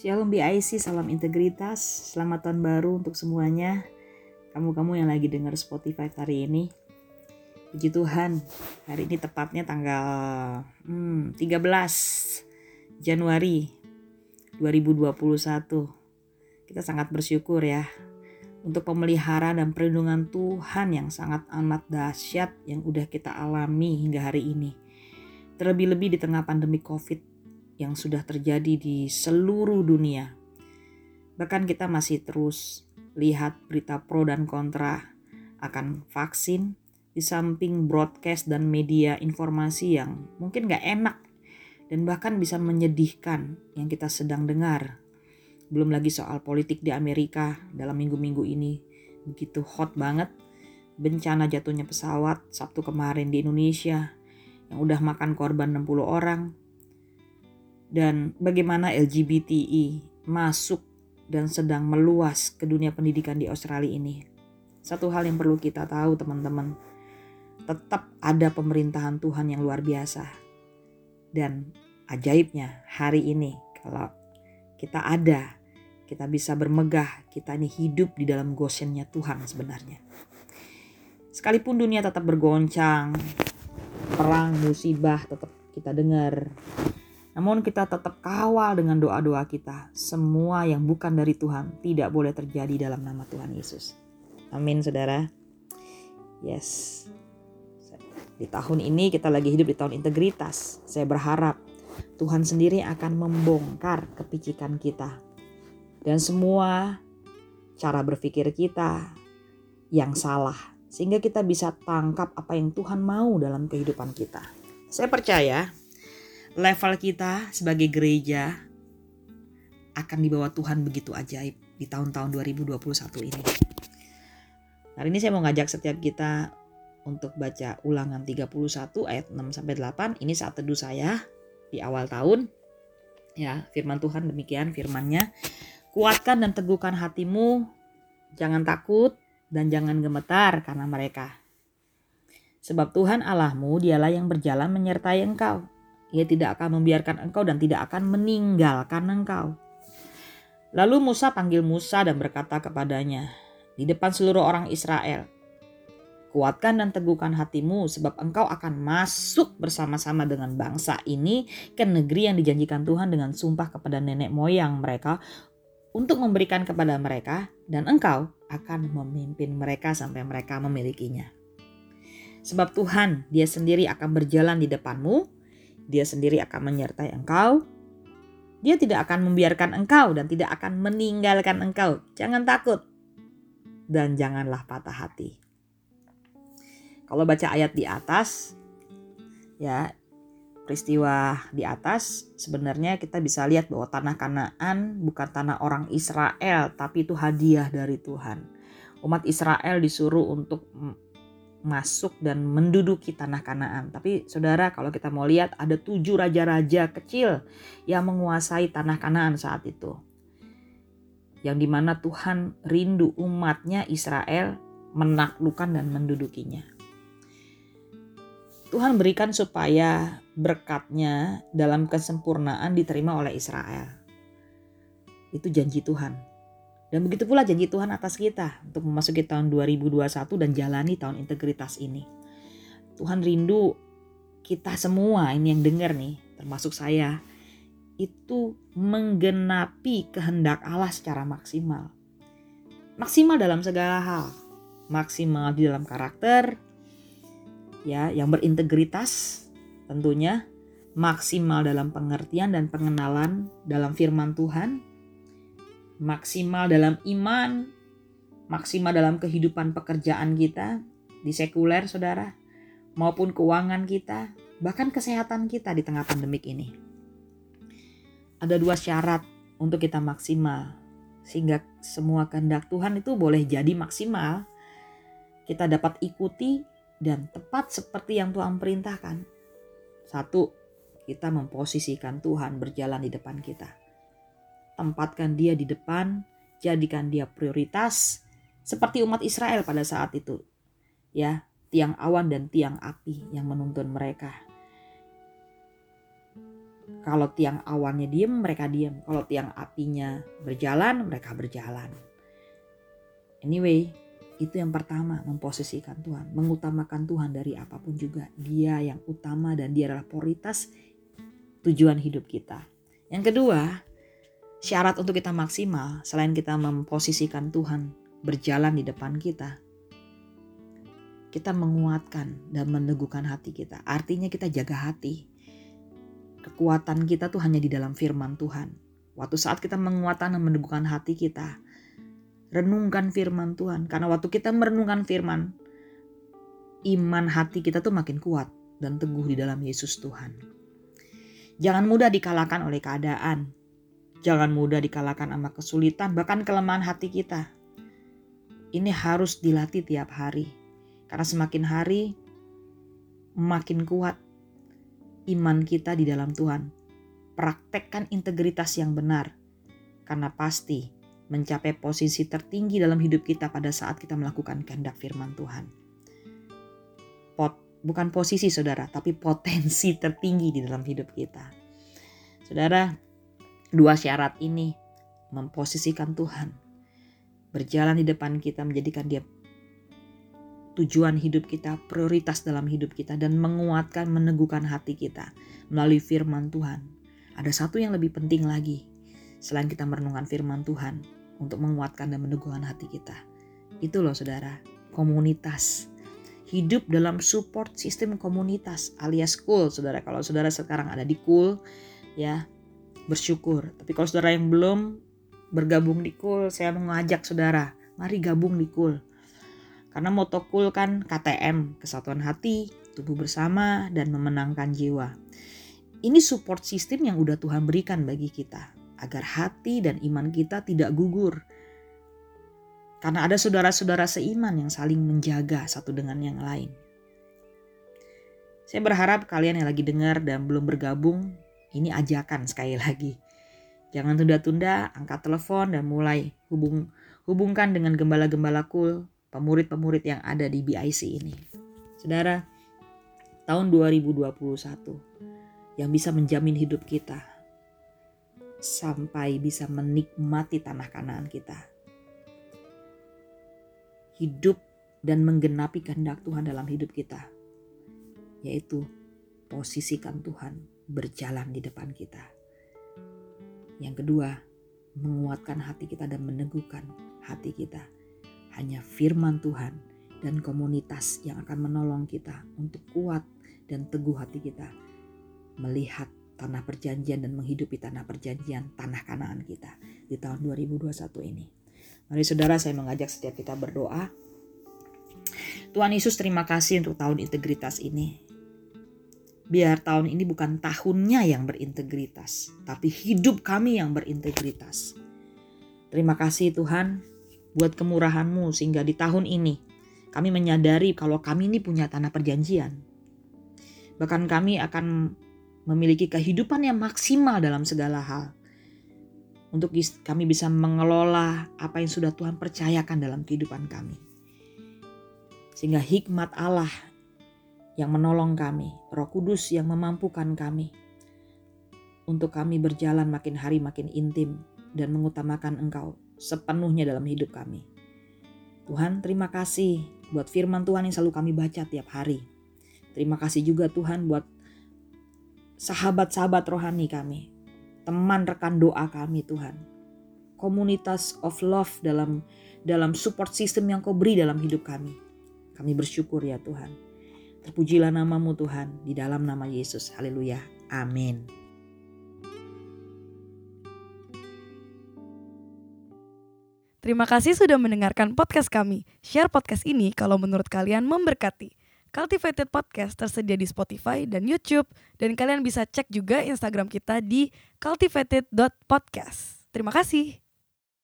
Shalom BIC, salam integritas, selamat tahun baru untuk semuanya. Kamu-kamu yang lagi dengar Spotify hari ini. Puji Tuhan, hari ini tepatnya tanggal hmm, 13 Januari 2021. Kita sangat bersyukur ya untuk pemeliharaan dan perlindungan Tuhan yang sangat amat dahsyat yang udah kita alami hingga hari ini. Terlebih-lebih di tengah pandemi COVID yang sudah terjadi di seluruh dunia. Bahkan kita masih terus lihat berita pro dan kontra akan vaksin di samping broadcast dan media informasi yang mungkin gak enak dan bahkan bisa menyedihkan yang kita sedang dengar. Belum lagi soal politik di Amerika dalam minggu-minggu ini begitu hot banget. Bencana jatuhnya pesawat Sabtu kemarin di Indonesia yang udah makan korban 60 orang dan bagaimana LGBTI masuk dan sedang meluas ke dunia pendidikan di Australia ini. Satu hal yang perlu kita tahu teman-teman, tetap ada pemerintahan Tuhan yang luar biasa. Dan ajaibnya hari ini kalau kita ada, kita bisa bermegah, kita ini hidup di dalam gosennya Tuhan sebenarnya. Sekalipun dunia tetap bergoncang, perang, musibah tetap kita dengar, namun kita tetap kawal dengan doa-doa kita. Semua yang bukan dari Tuhan tidak boleh terjadi dalam nama Tuhan Yesus. Amin saudara. Yes. Di tahun ini kita lagi hidup di tahun integritas. Saya berharap Tuhan sendiri akan membongkar kepicikan kita. Dan semua cara berpikir kita yang salah. Sehingga kita bisa tangkap apa yang Tuhan mau dalam kehidupan kita. Saya percaya level kita sebagai gereja akan dibawa Tuhan begitu ajaib di tahun-tahun 2021 ini. Hari ini saya mau ngajak setiap kita untuk baca ulangan 31 ayat 6 sampai 8. Ini saat teduh saya di awal tahun. Ya, firman Tuhan demikian firmannya. Kuatkan dan teguhkan hatimu, jangan takut dan jangan gemetar karena mereka. Sebab Tuhan Allahmu dialah yang berjalan menyertai engkau ia tidak akan membiarkan engkau dan tidak akan meninggalkan engkau. Lalu Musa panggil Musa dan berkata kepadanya, di depan seluruh orang Israel, Kuatkan dan teguhkan hatimu sebab engkau akan masuk bersama-sama dengan bangsa ini ke negeri yang dijanjikan Tuhan dengan sumpah kepada nenek moyang mereka untuk memberikan kepada mereka dan engkau akan memimpin mereka sampai mereka memilikinya. Sebab Tuhan dia sendiri akan berjalan di depanmu dia sendiri akan menyertai engkau. Dia tidak akan membiarkan engkau dan tidak akan meninggalkan engkau. Jangan takut dan janganlah patah hati. Kalau baca ayat di atas, ya peristiwa di atas sebenarnya kita bisa lihat bahwa tanah Kanaan bukan tanah orang Israel tapi itu hadiah dari Tuhan. Umat Israel disuruh untuk masuk dan menduduki tanah Kanaan. Tapi saudara kalau kita mau lihat ada tujuh raja-raja kecil yang menguasai tanah Kanaan saat itu. Yang di mana Tuhan rindu umatnya Israel menaklukkan dan mendudukinya. Tuhan berikan supaya berkatnya dalam kesempurnaan diterima oleh Israel. Itu janji Tuhan. Dan begitu pula janji Tuhan atas kita untuk memasuki tahun 2021 dan jalani tahun integritas ini. Tuhan rindu kita semua ini yang dengar nih, termasuk saya, itu menggenapi kehendak Allah secara maksimal. Maksimal dalam segala hal. Maksimal di dalam karakter, ya yang berintegritas tentunya maksimal dalam pengertian dan pengenalan dalam firman Tuhan maksimal dalam iman, maksimal dalam kehidupan pekerjaan kita di sekuler saudara, maupun keuangan kita, bahkan kesehatan kita di tengah pandemik ini. Ada dua syarat untuk kita maksimal, sehingga semua kehendak Tuhan itu boleh jadi maksimal. Kita dapat ikuti dan tepat seperti yang Tuhan perintahkan. Satu, kita memposisikan Tuhan berjalan di depan kita tempatkan dia di depan, jadikan dia prioritas seperti umat Israel pada saat itu. Ya, tiang awan dan tiang api yang menuntun mereka. Kalau tiang awannya diem, mereka diem. Kalau tiang apinya berjalan, mereka berjalan. Anyway, itu yang pertama, memposisikan Tuhan, mengutamakan Tuhan dari apa pun juga. Dia yang utama dan dia adalah prioritas tujuan hidup kita. Yang kedua, syarat untuk kita maksimal selain kita memposisikan Tuhan berjalan di depan kita, kita menguatkan dan meneguhkan hati kita. Artinya kita jaga hati. Kekuatan kita tuh hanya di dalam firman Tuhan. Waktu saat kita menguatkan dan meneguhkan hati kita, renungkan firman Tuhan. Karena waktu kita merenungkan firman, iman hati kita tuh makin kuat dan teguh di dalam Yesus Tuhan. Jangan mudah dikalahkan oleh keadaan. Jangan mudah dikalahkan sama kesulitan, bahkan kelemahan hati kita. Ini harus dilatih tiap hari karena semakin hari makin kuat iman kita di dalam Tuhan. Praktekkan integritas yang benar. Karena pasti mencapai posisi tertinggi dalam hidup kita pada saat kita melakukan kehendak firman Tuhan. Pot, bukan posisi saudara, tapi potensi tertinggi di dalam hidup kita. Saudara, dua syarat ini memposisikan Tuhan. Berjalan di depan kita menjadikan dia tujuan hidup kita, prioritas dalam hidup kita, dan menguatkan, meneguhkan hati kita melalui firman Tuhan. Ada satu yang lebih penting lagi, selain kita merenungkan firman Tuhan, untuk menguatkan dan meneguhkan hati kita. Itu loh saudara, komunitas. Hidup dalam support sistem komunitas alias cool, saudara. Kalau saudara sekarang ada di cool, ya bersyukur. Tapi kalau saudara yang belum bergabung di cool, saya mengajak saudara, mari gabung di cool karena moto kul kan KTM, kesatuan hati, tubuh bersama, dan memenangkan jiwa. Ini support system yang udah Tuhan berikan bagi kita, agar hati dan iman kita tidak gugur. Karena ada saudara-saudara seiman yang saling menjaga satu dengan yang lain. Saya berharap kalian yang lagi dengar dan belum bergabung, ini ajakan sekali lagi. Jangan tunda-tunda, angkat telepon dan mulai hubung, hubungkan dengan gembala-gembala cool pemurid-pemurid yang ada di BIC ini. Saudara, tahun 2021 yang bisa menjamin hidup kita sampai bisa menikmati tanah kanaan kita. Hidup dan menggenapi kehendak Tuhan dalam hidup kita. Yaitu posisikan Tuhan berjalan di depan kita. Yang kedua, menguatkan hati kita dan meneguhkan hati kita hanya firman Tuhan dan komunitas yang akan menolong kita untuk kuat dan teguh hati kita melihat tanah perjanjian dan menghidupi tanah perjanjian tanah kanaan kita di tahun 2021 ini. Mari saudara saya mengajak setiap kita berdoa. Tuhan Yesus terima kasih untuk tahun integritas ini. Biar tahun ini bukan tahunnya yang berintegritas, tapi hidup kami yang berintegritas. Terima kasih Tuhan, buat kemurahanmu sehingga di tahun ini kami menyadari kalau kami ini punya tanah perjanjian. Bahkan kami akan memiliki kehidupan yang maksimal dalam segala hal. Untuk kami bisa mengelola apa yang sudah Tuhan percayakan dalam kehidupan kami. Sehingga hikmat Allah yang menolong kami, Roh Kudus yang memampukan kami untuk kami berjalan makin hari makin intim dan mengutamakan Engkau sepenuhnya dalam hidup kami. Tuhan, terima kasih buat firman Tuhan yang selalu kami baca tiap hari. Terima kasih juga Tuhan buat sahabat-sahabat rohani kami, teman rekan doa kami Tuhan. Komunitas of love dalam dalam support system yang kau beri dalam hidup kami. Kami bersyukur ya Tuhan. Terpujilah namamu Tuhan di dalam nama Yesus. Haleluya. Amin. Terima kasih sudah mendengarkan podcast kami. Share podcast ini kalau menurut kalian memberkati. Cultivated Podcast tersedia di Spotify dan YouTube. Dan kalian bisa cek juga Instagram kita di cultivated.podcast. Terima kasih.